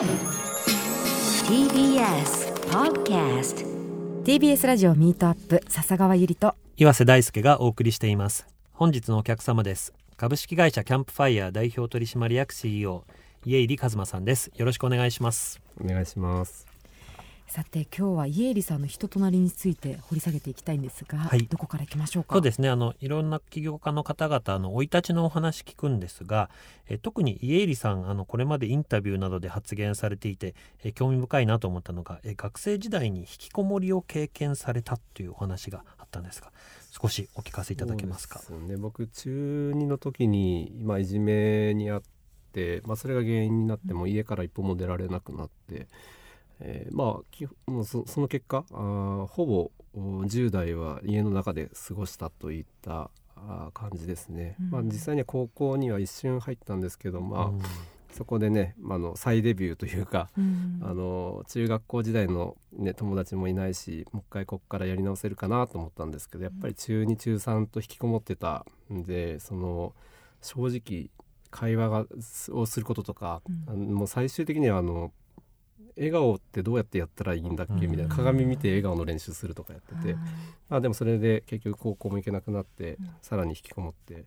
TBS Podcast TBS ラジオミートアップ笹川ゆりと岩瀬大輔がお送りしています。本日のお客様です。株式会社キャンプファイヤー代表取締役 CEO 家入一馬さんです。よろしくお願いします。お願いしますさて今日は家入さんの人となりについて掘り下げていきたいんですが、はい。どこから行きましょうか？そうですね。あのいろんな起業家の方々の生い立ちのお話聞くんですがえ特に家入さんあのこれまでインタビューなどで発言されていてえ興味深いなと思ったのがえ学生時代に引きこもりを経験されたというお話があったんですが少しお聞かせいただけますか？そうですね。僕中2の時に、まあ、いじめにあって、まあ、それが原因になっても家から一歩も出られなくなって、えーまあきもうそその結果あーほぼお10代は家の中で過ごしたといったあー感じですね、うん。まあ、実際には高校には一瞬入ったんですけど、まあうん。そこでね、まあ、あの再デビューというか、うん。あの中学校時代の、ね、友達もいないしもう一回ここからやり直せるかなと思ったんですけどやっぱり中2中3と引きこもってたんでその正直会話がをすることとか、もう最終的にはあの笑顔ってどうやってやったらいいんだっけ？みたいな。うん鏡見て笑顔の練習するとかやってて、まあ、でもそれで結局高校も行けなくなって、うん。さらに引きこもって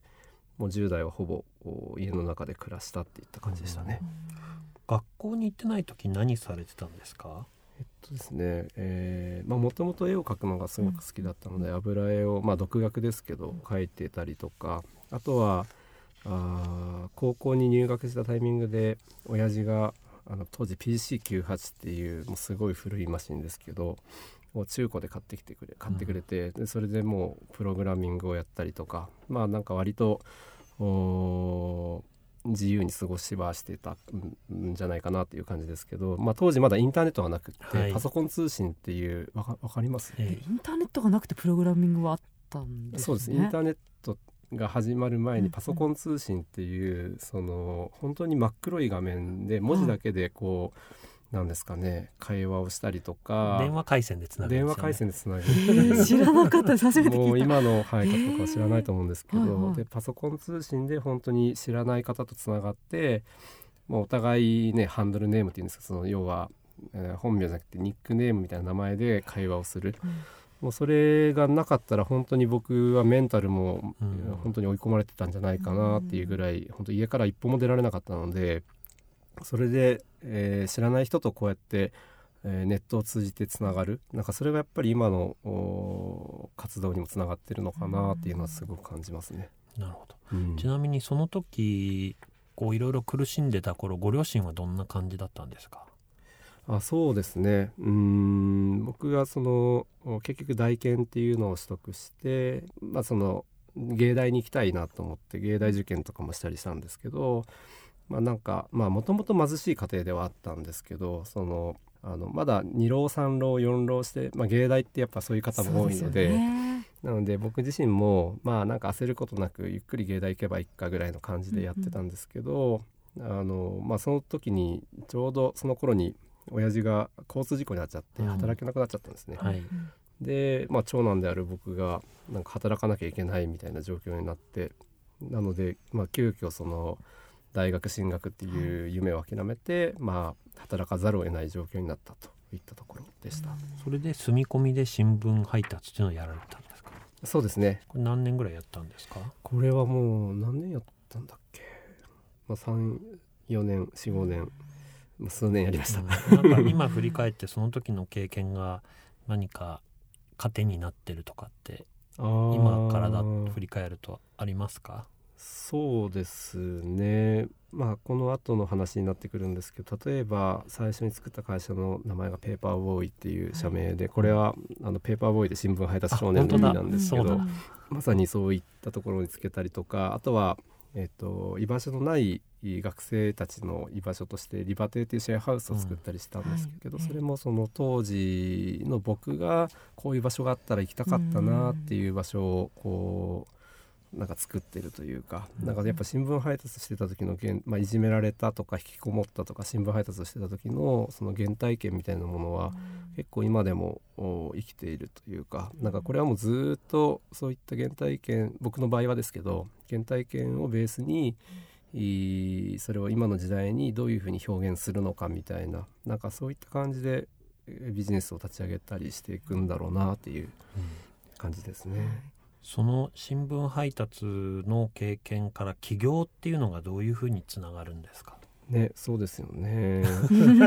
もう10代はほぼお家の中で暮らしたっていった感じでしたね。学校に行ってない時何されてたんですか？えっとですね、えーまあもともと絵を描くのがすごく好きだったので、油絵をまあ独学ですけど描いてたりとかあとはあー高校に入学したタイミングで親父があの当時 PC98 っていうもうすごい古いマシンですけどを中古で買ってきてくれ買ってくれて、でそれでもうプログラミングをやったりとかまあなんか割と自由に過ごしはしてたんじゃないかなっていう感じですけど、まあ、当時まだインターネットがなくって、はい。パソコン通信っていうわかわかります？え。インターネットがなくてプログラミングはあったんですね。そうです。インターネットが始まる前うん。にパソコン通信っていう、その本当に真っ黒い画面で文字だけでこう、なんですかね会話をしたりとか電話回線でつながるんですよね。電話回線でつなげえー 知らなかった。初めて聞いた。もう今の、はい、方とかは知らないと思うんですけど、はいはいでパソコン通信で本当に知らない方とつながってもうお互いねハンドルネームっていうんですかその要は、えー本名じゃなくてニックネームみたいな名前で会話をする、うんもうそれがなかったら本当に僕はメンタルも、うん。本当に追い込まれてたんじゃないかなっていうぐらい、本当家から一歩も出られなかったのでそれで、えー知らない人とこうやって、えーネットを通じてつながる。なんかそれがやっぱり今のお活動にもつながってるのかなっていうのはすごく感じますね。なるほど。うん。ちなみにその時こういろいろ苦しんでた頃ご両親はどんな感じだったんですか？あそうですね。うーん。僕がそのお結局大研っていうのを取得してまあその芸大に行きたいなと思って芸大受験とかもしたりしたんですけどまあなんかまあもともと貧しい家庭ではあったんですけどそのあのまだ2浪3浪4浪して、まあ、芸大ってやっぱそういう方も多いのでね。なので僕自身もまあなんか焦ることなくゆっくり芸大行けばいいかぐらいの感じでやってたんですけど、あのまあその時にちょうどその頃に親父が交通事故に遭っちゃってうん。働けなくなっちゃったんですね。はい。で、まあ、長男である僕がなんか働かなきゃいけないみたいな状況になってなので、まあ、急遽その大学進学っていう夢を諦めて、まあ、働かざるを得ない状況になったといったところでした。それで住み込みで新聞配達っていうのをやられたんですか？そうですね。これ何年ぐらいやったんですか？これはもう何年やったんだっけ、まあ、34年45年、まあ、数年やりました、うん。なんか今振り返ってその時の経験が何か糧になってるとかって今からだと振り返るとありますか？そうですね。まあこの後の話になってくるんですけど例えば最初に作った会社の名前がペーパーボーイっていう社名で、これはあのペーパーボーイで新聞配達少年の意味なんですけどまさにそういったところにつけたりとかあとは、えっと居場所のない学生たちの居場所としてリバテーっていうシェアハウスを作ったりしたんですけど、うんはいそれもその当時の僕がこういう場所があったら行きたかったなっていう場所をこうなんか作ってるというか、なんかやっぱ新聞配達してた時の原、まあ、いじめられたとか引きこもったとか新聞配達をしてた時のその原体験みたいなものは結構今でもお生きているというかなんかこれはもうずーっとそういった原体験僕の場合はですけど原体験をベースにいそれを今の時代にどういうふうに表現するのかみたいななんかそういった感じでえービジネスを立ち上げたりしていくんだろうなっていう感じですね。その新聞配達の経験から起業っていうのがどういうふうにつながるんですか？ね、そうですよね。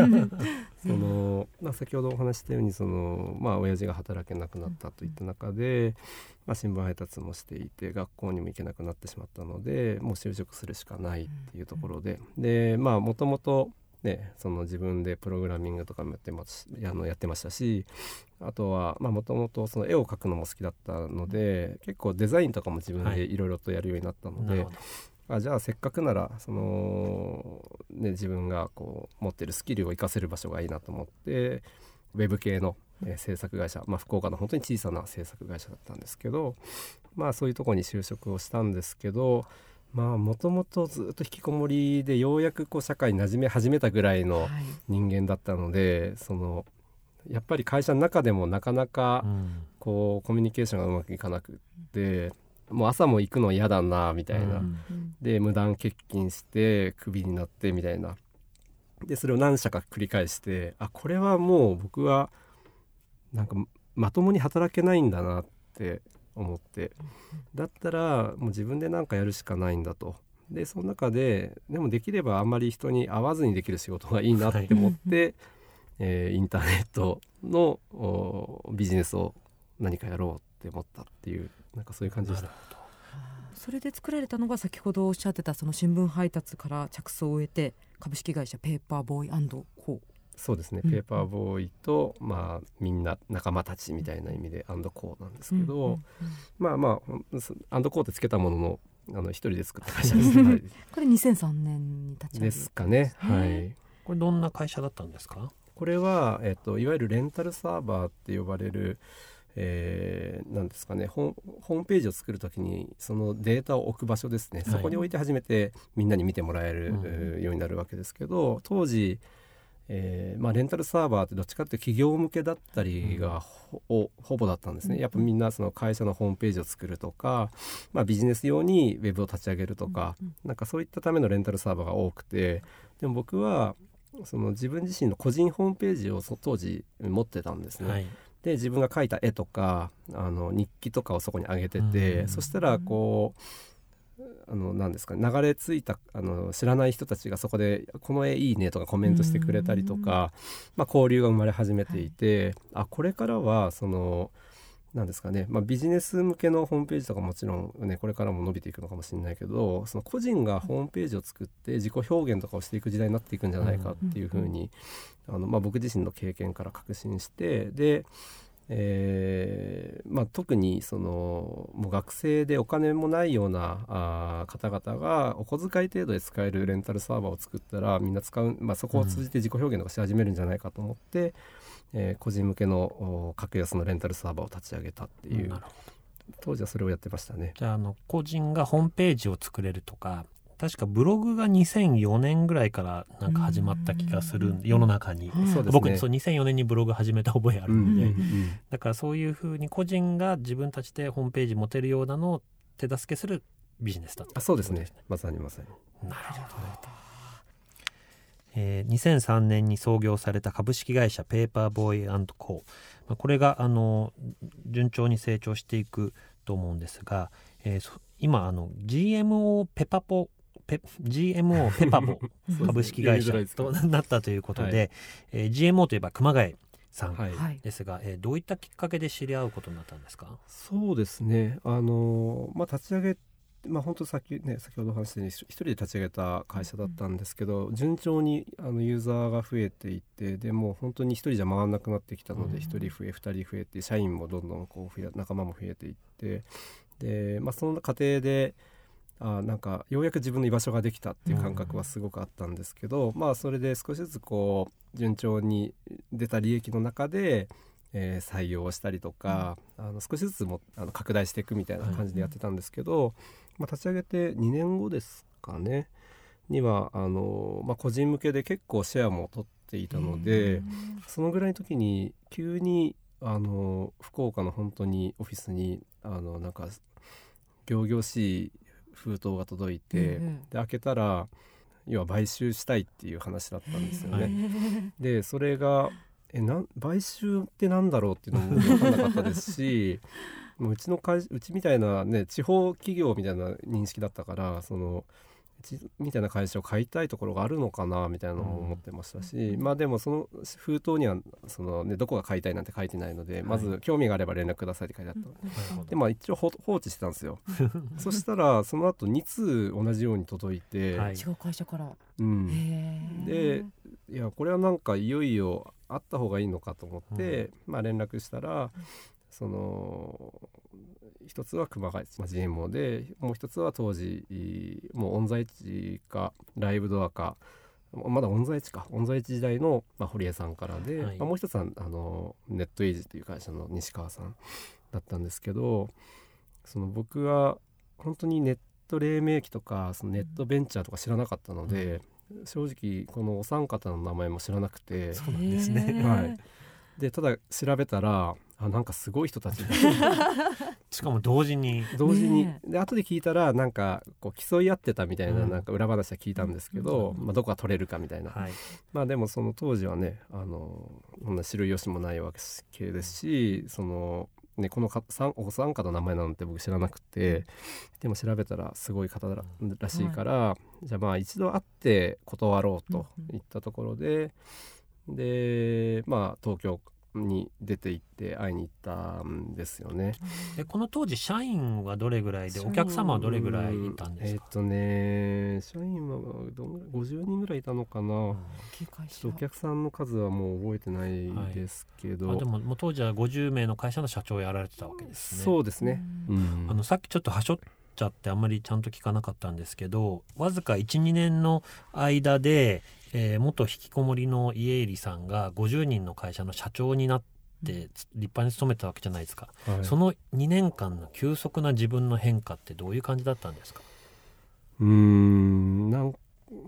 その、まあ、先ほどお話ししたようにその、まあ、親父が働けなくなったといった中で、まあ、新聞配達もしていて学校にも行けなくなってしまったのでもう就職するしかないっていうところで、でまあもともとねその自分でプログラミングとかもやってますあのやってましたしあとはもともとその絵を描くのも好きだったので結構デザインとかも自分でいろいろとやるようになったので。なるほどあじゃあせっかくならその、ね、自分がこう持ってるスキルを活かせる場所がいいなと思ってウェブ系の、えー制作会社、まあ、福岡の本当に小さな制作会社だったんですけどまあそういうとこに就職をしたんですけどまあもともとずっと引きこもりでようやくこう社会に馴染め始めたぐらいのはい。人間だったのでそのやっぱり会社の中でもなかなかうん。こうコミュニケーションがうまくいかなくってもう朝も行くの嫌だなみたいな。うん。で無断欠勤してクビになってみたいな。でそれを何社か繰り返してあこれはもう僕はなんかまともに働けないんだなって思って。だったらもう自分で何かやるしかないんだと。でその中ででもできればあんまり人に会わずにできる仕事がいいなって思って、えーインターネットのおビジネスを何かやろうって思ったっていうなんかそういう感じでした。それで作られたのが先ほどおっしゃってたその新聞配達から着想を得て株式会社ペーパーボーイコそうですね、うん。ペーパーボーイと、まあ、みんな仲間たちみたいな意味でアンドコーなんですけど、うんうんうん。まあまあアンドコーってつけたもののあの一人で作った会社です,、はい。これ2003年に立ち上げ。ですかね。はい。これどんな会社だったんですか？これは、えっと、いわゆるレンタルサーバーって呼ばれる、えーなんですかね。ホーホームページを作るときにそのデータを置く場所ですね、はいそこに置いて初めてみんなに見てもらえる、ようになるわけですけど当時、えーまあ、レンタルサーバーってどっちかっていうと企業向けだったりがほ,ぼだったんですね。やっぱみんなその会社のホームページを作るとか、まあ、ビジネス用にウェブを立ち上げるとか、なんかそういったためのレンタルサーバーが多くてでも僕はその自分自身の個人ホームページをそ当時持ってたんですね。はい。で自分が描いた絵とかあの日記とかをそこに上げてて、うん。そしたらこうあのなんですかね流れ着いたあの知らない人たちがそこで「この絵いいね」とかコメントしてくれたりとか、まあ、交流が生まれ始めていて、あこれからはそのなんですかね、まあ、ビジネス向けのホームページとかもちろんねこれからも伸びていくのかもしれないけどその個人がホームページを作って自己表現とかをしていく時代になっていくんじゃないかっていうふうに、あのまあ、僕自身の経験から確信してで、えーまあ、特にそのもう学生でお金もないようなあー方々がお小遣い程度で使えるレンタルサーバーを作ったらみんな使う、まあ、そこを通じて自己表現とかし始めるんじゃないかと思って、えー個人向けのお格安のレンタルサーバーを立ち上げたっていう、なるほど当時はそれをやってましたね。じゃああの個人がホームページを作れるとか確かブログが2004年ぐらいからなんか始まった気がするうん世の中に、うですね。僕そう2004年にブログ始めた覚えあるうんので、うんうんだからそういうふうに個人が自分たちでホームページ持てるようなのを手助けするビジネスだった。あそうですね。まさにまさに。なるほど、えー2003年に創業された株式会社ペーパーボーイコー、まあ、これがあの順調に成長していくと思うんですが、えーそ今あの GMO ペパポペ GMO ペパボ 株式会社と なったということで、はい。えー GMO といえば熊谷さん。はい。はい。ですが、えーどういったきっかけで知り合うことになったんですか？そうですね。あのまあ立ち上げまあ本当さっきね先ほどお話したように一人で立ち上げた会社だったんですけど、順調にあのユーザーが増えていってでもう本当に一人じゃ回らなくなってきたのうん。で一、人増え二人増えて社員もどんどんこう増え仲間も増えていってで、まあ、その過程であなんかようやく自分の居場所ができたっていう感覚はすごくあったんですけど、まあそれで少しずつこう順調に出た利益の中で、えー採用をしたりとか、あの少しずつもあの拡大していくみたいな感じでやってたんですけど、まあ、立ち上げて2年後ですかねにはあの、まあ、個人向けで結構シェアも取っていたので、そのぐらいの時に急にあの福岡の本当にオフィスにあのなんか仰々しい封筒が届いて、うんで開けたら要は買収したいっていう話だったんですよね。は いでそれがえなん買収ってなんだろうっていうのも分かんなかったですし もううちの会うちみたいなね地方企業みたいな認識だったからそのうちみたいな会社を買いたいところがあるのかなみたいなのも思ってましたし、まあでもその封筒にはその、ね、どこが買いたいなんて書いてないので、まず興味があれば連絡くださいって書いてあったので。でまあ一応ほ放置してたんですよ。そしたらその後2通同じように届いて、はい。違う会社から。でいやこれはなんかいよいよあった方がいいのかと思って、まあ、連絡したらその一つは熊谷、まあ、GMO でもう一つは当時いもうオンザイチかライブドアかまだオンザイチかオンザイチ時代の、まあ、堀江さんからで、はい。まあ、もう一つはあのネットエイジという会社の西川さんだったんですけどその僕は本当にネット黎明期とかそのネットベンチャーとか知らなかったので、正直このお三方の名前も知らなくてそうなんですね。はい。でただ調べたらあなんかすごい人たち。が しかも同時に。同時に、ねで後で聞いたらなんかこう競い合ってたみたいなうん。なんか裏話は聞いたんですけど、まあ、どこが取れるかみたいな、はい。まあでもその当時はねあのこんな知る由もないわけですしその、ね、このかさんお三方の名前なんて僕知らなくてでも調べたらすごい方ららしいから、じゃあまあ一度会って断ろうといったところで、でまあ東京に出て行って会いに行ったんですよね。でこの当時社員はどれぐらいでお客様はどれぐらいいたんですか？えっ、とね社員はどんぐらい50人ぐらいいたのかな。うんお客さんの数はもう覚えてないですけど、あでももう当時は50名の会社の社長をやられてたわけですね。そうですね、うん。あのさっきちょっとはしょっちゃってあんまりちゃんと聞かなかったんですけどわずか12年の間で、えー元引きこもりの家入さんが50人の会社の社長になってつ立派に勤めたわけじゃないですか、はい。その2年間の急速な自分の変化ってどういう感じだったんですか？うーんなん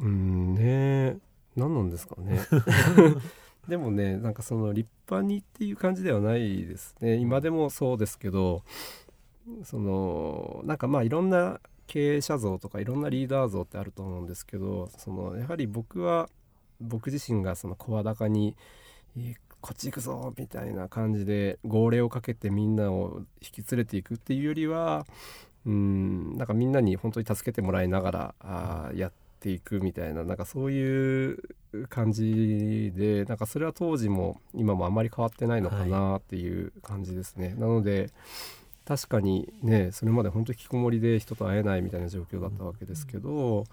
うんね何なんですかね。でもねなんかその立派にっていう感じではないですね。今でもそうですけどそのなんかまあいろんな経営者像とかいろんなリーダー像ってあると思うんですけどそのやはり僕は僕自身が声高にえーこっち行くぞみたいな感じで号令をかけてみんなを引き連れていくっていうよりはうんなんかみんなに本当に助けてもらいながらあやっていくみたいななんかそういう感じでなんかそれは当時も今もあまり変わってないのかなっていう感じですね。なので確かにねそれまで本当に引きこもりで人と会えないみたいな状況だったわけですけど、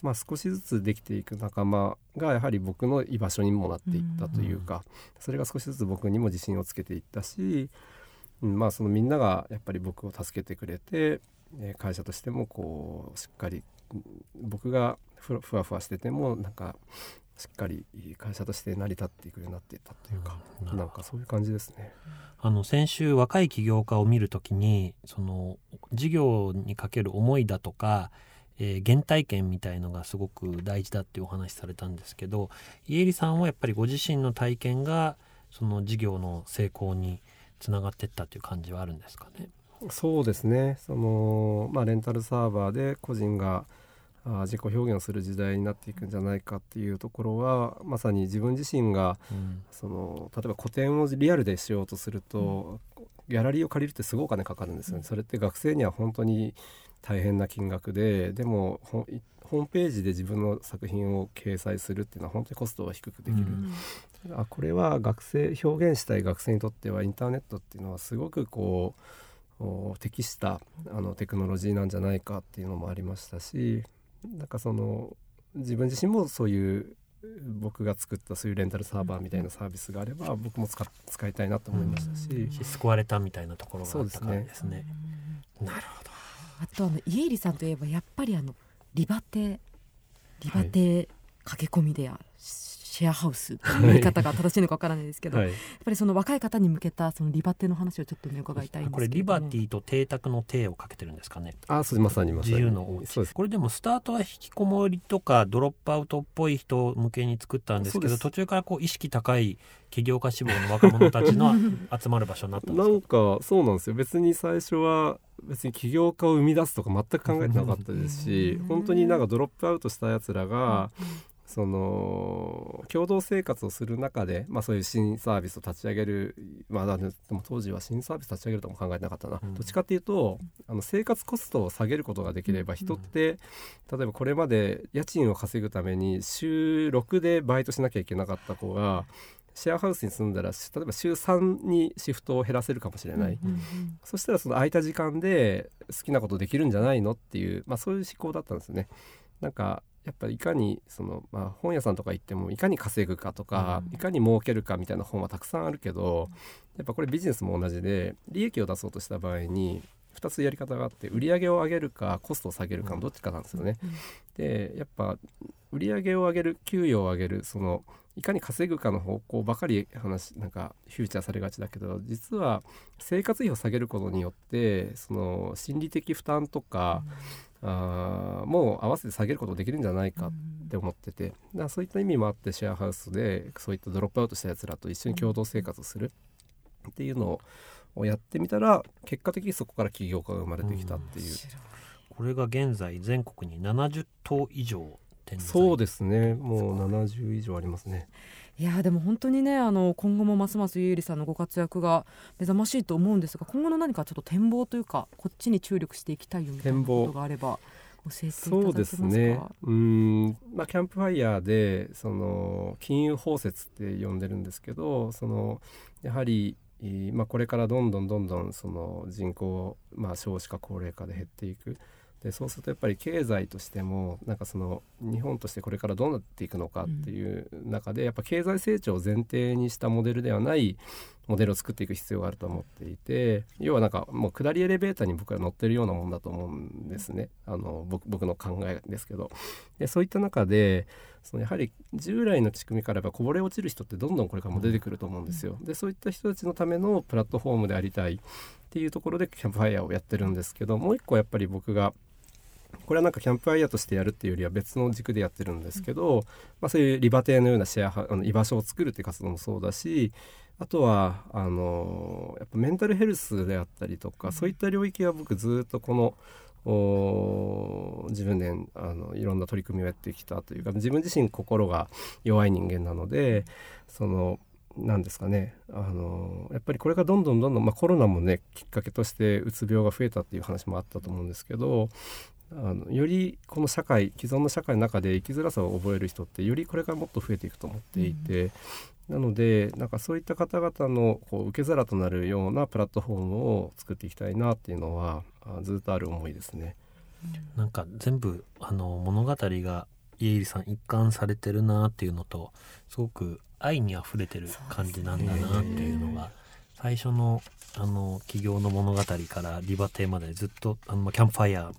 まあ、少しずつできていく仲間がやはり僕の居場所にもなっていったというか、それが少しずつ僕にも自信をつけていったし、うん、まあそのみんながやっぱり僕を助けてくれて、会社としてもこうしっかり僕がふわふわしててもなんかしっかり会社として成り立っていくようになっていったというか、うんなんかそういう感じですね。あの先週若い起業家を見るときにその事業にかける思いだとか、えー原体験みたいのがすごく大事だっていうお話されたんですけど家入さんはやっぱりご自身の体験がその事業の成功につながってったっていう感じはあるんですかね？そうですねその、まあ、レンタルサーバーで個人が自己表現をする時代になっていくんじゃないかっていうところはまさに自分自身がうん。その例えば個展をリアルでしようとすると、ギャラリーを借りるってすごいお金かかるんですよね。それって学生には本当に大変な金額ででもホームページで自分の作品を掲載するっていうのは本当にコストが低くできる。うん。あこれは学生表現したい学生にとってはインターネットっていうのはすごくこうお適したあのテクノロジーなんじゃないかっていうのもありましたしなんかその自分自身もそういう僕が作ったそういうレンタルサーバーみたいなサービスがあれば僕も使使いたいなと思いまし。たし、救われたみたいなところがあったからですね。うん。なるほど。あとあの家入さん。といえばやっぱりあのリバテリバテ駆け込みでやシェアハウスという言い方が正しいのかわからないですけど、はい。やっぱりその若い方に向けたそのリバテの話をちょっとね伺いたいんですこれリバティと邸宅の邸をかけてるんですかね。あそうまさにまさに。自由のそうですこれでもスタートは引きこもりとかドロップアウトっぽい人向けに作ったんですけど途中からこう意識高い起業家志望の若者たちの 集まる場所になったんですかなんかそうなんですよ。別に最初は別に起業家を生み出すとか全く考えてなかったですしうん。本当になんかドロップアウトしたやつらが、その共同生活をする中で、まあ、そういう新サービスを立ち上げる、まあ、だでも当時は新サービス立ち上げるとも考えてなかったな、うんどっちかっていうとあの生活コストを下げることができれば人って例えばこれまで家賃を稼ぐために週6でバイトしなきゃいけなかった子がシェアハウスに住んだら例えば週3にシフトを減らせるかもしれない。うんうんそしたらその空いた時間で好きなことできるんじゃないのっていう、まあ、そういう思考だったんですよね。なんかやっぱりいかにその、まあ、本屋さんとか行ってもいかに稼ぐかとか、うん。いかに儲けるかみたいな本はたくさんあるけどやっぱこれビジネスも同じで利益を出そうとした場合に2つやり方があって売上を上げるかコストを下げるかのどっちかなんですよね。うん。でやっぱ売上を上げる給与を上げるそのいかに稼ぐかの方向ばかり話なんかフューチャーされがちだけど実は生活費を下げることによってその心理的負担とか、あーもう合わせて下げることできるんじゃないかって思ってて。だからそういった意味もあってシェアハウスでそういったドロップアウトしたやつらと一緒に共同生活をするっていうのをやってみたら結果的にそこから起業家が生まれてきたっていう。面白い。これが現在全国に70頭以上そうですね。もう70以上ありますね。いやーでも本当にねあの今後もますますゆえりさんのご活躍が目覚ましいと思うんですが今後の何かちょっと展望というかこっちに注力していきたいよみたいな展望。ことがあれば教えていただけますか？そうですね。うーん、まあ、キャンプファイヤーでその金融包摂って呼んでるんですけどそのやはり、えーまあ、これからどんどんどんどんその人口、まあ、少子化高齢化で減っていくでそうするとやっぱり経済としてもなんかその日本としてこれからどうなっていくのかっていう中で、やっぱ経済成長を前提にしたモデルではないモデルを作っていく必要があると思っていて要はなんかもう下りエレベーターに僕は乗ってるようなもんだと思うんですね。あの僕僕の考えですけど。でそういった中でそのやはり従来の仕組みからこぼれ落ちる人ってどんどんこれからも出てくると思うんですよ。でそういった人たちのためのプラットフォームでありたいっていうところでキャンプファイヤーをやってるんですけどもう一個やっぱり僕がこれはなんかキャンプファイヤーとしてやるっていうよりは別の軸でやってるんですけど、まあ、そういうリバティのようなシェアハあの居場所を作るっていう活動もそうだしあとはあのやっぱメンタルヘルスであったりとか、そういった領域は僕ずっとこのお10年あのいろんな取り組みをやってきたというか自分自身心が弱い人間なのでそのなんですかねあのやっぱりこれがどんどんどんどん、まあ、コロナもねきっかけとしてうつ病が増えたっていう話もあったと思うんですけどあのよりこの社会既存の社会の中で生きづらさを覚える人ってよりこれからもっと増えていくと思っていて、なのでなんかそういった方々のこう受け皿となるようなプラットフォームを作っていきたいなっていうのはあずっとある思いですね。なんか全部あの物語が家入さん一貫されてるなっていうのとすごく愛にあふれてる感じなんだなっていうのが最初のあの起業の物語からリバティまでずっとあのまあキャンプファイヤー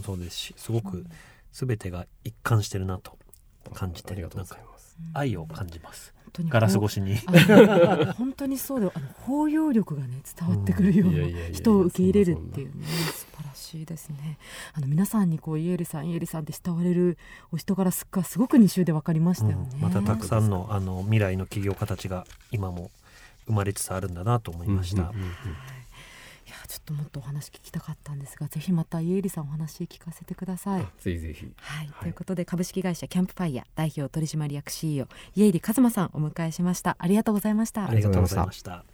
もそうですしすごく全てが一貫してるなと感じてありがとうなんかございます。愛を感じます。本当にガラス越しに。本当にそうであの包容力がね伝わってくるような人を受け入れるっていうね素晴らしいですね。あの皆さんにこうイエリさんイエリさんって慕われるお人柄すっかすごく2週で分かりましたよね、うん。またたくさんのあの未来の起業家たちが今も生まれつつあるんだなと思いました、うんうんうんいやちょっともっとお話聞きたかったんですがぜひまたイエリさんお話聞かせてください。ぜひぜひ。はい、はい。ということで株式会社キャンプファイヤー代表取締役 CEO 家入一馬さんお迎えしました。ありがとうございました。ありがとうございました